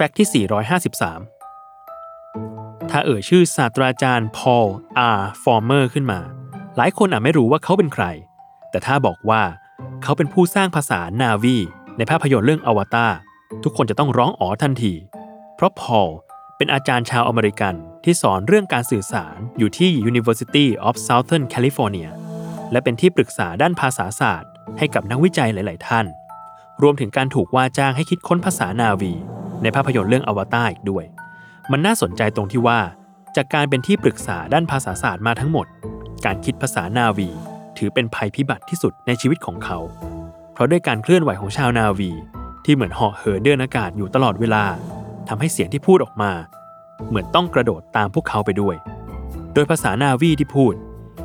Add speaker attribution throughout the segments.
Speaker 1: fact ที่ 453 ถ้าเอ่ยชื่อศาสตราจารย์พอลอาร์ฟรอมเมอร์ขึ้นมา หลายคนอาจไม่รู้ว่าเขาเป็นใคร แต่ถ้าบอกว่าเขาเป็นผู้สร้างภาษานาวี ในภาพยนตร์เรื่องอวตารทุกคนจะต้องร้องอ๋อทันที เพราะพอลเป็นอาจารย์ชาวอเมริกันที่สอนเรื่องการสื่อสารอยู่ที่ University of Southern California และเป็นที่ปรึกษาด้านภาษาศาสตร์ ให้กับนักวิจัยหลาย ๆ ท่าน รวมถึงการถูกว่าจ้างให้คิดค้นภาษานาวี ในภาพยนตร์เรื่องอวตารอีกด้วย มันน่าสนใจตรงที่ว่า จากการเป็นที่ปรึกษาด้านภาษาศาสตร์มาทั้งหมด การคิดภาษานาวี ถือเป็นภัยพิบัติที่สุดในชีวิตของเขา เพราะด้วยการเคลื่อนไหวของชาวนาวี ที่เหมือนเหาะเหินเดินอากาศอยู่ตลอดเวลาทำให้เสียงที่พูดออกมา เหมือนต้องกระโดดตามพวกเขาไปด้วย โดยภาษานาวีที่พูด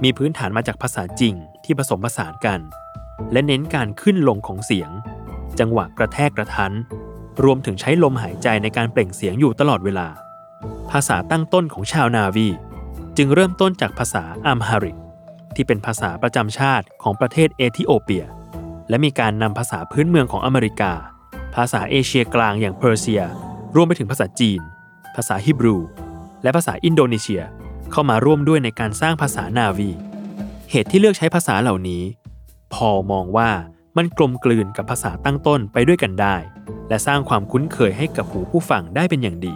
Speaker 1: มีพื้นฐานมาจากภาษาจริงที่ผสมผสานกัน และเน้นการขึ้นลงของเสียง จังหวะกระแทกกระทั้น รวมถึงใช้ลมหายใจในการเปล่งเสียงอยู่ตลอดเวลา ภาษาตั้งต้นของชาวนาวี จึงเริ่มต้นจากภาษาอัมฮาริกที่เป็นภาษาประจำชาติของประเทศเอธิโอเปีย และมีการนำภาษาพื้นเมืองของอเมริกา ภาษาเอเชียกลางอย่างเพอร์เซีย รวมไปถึงภาษาจีน ภาษาฮิบรู และภาษาอินโดนีเซียเข้ามาร่วมด้วยในการสร้างภาษานาวี เหตุที่เลือกใช้ภาษาเหล่านี้ พอมองว่ามันกลมกลืนกับภาษาตั้งต้นไปด้วยกันได้ และสร้างความคุ้นเคยให้กับหูผู้ฟังได้เป็นอย่างดี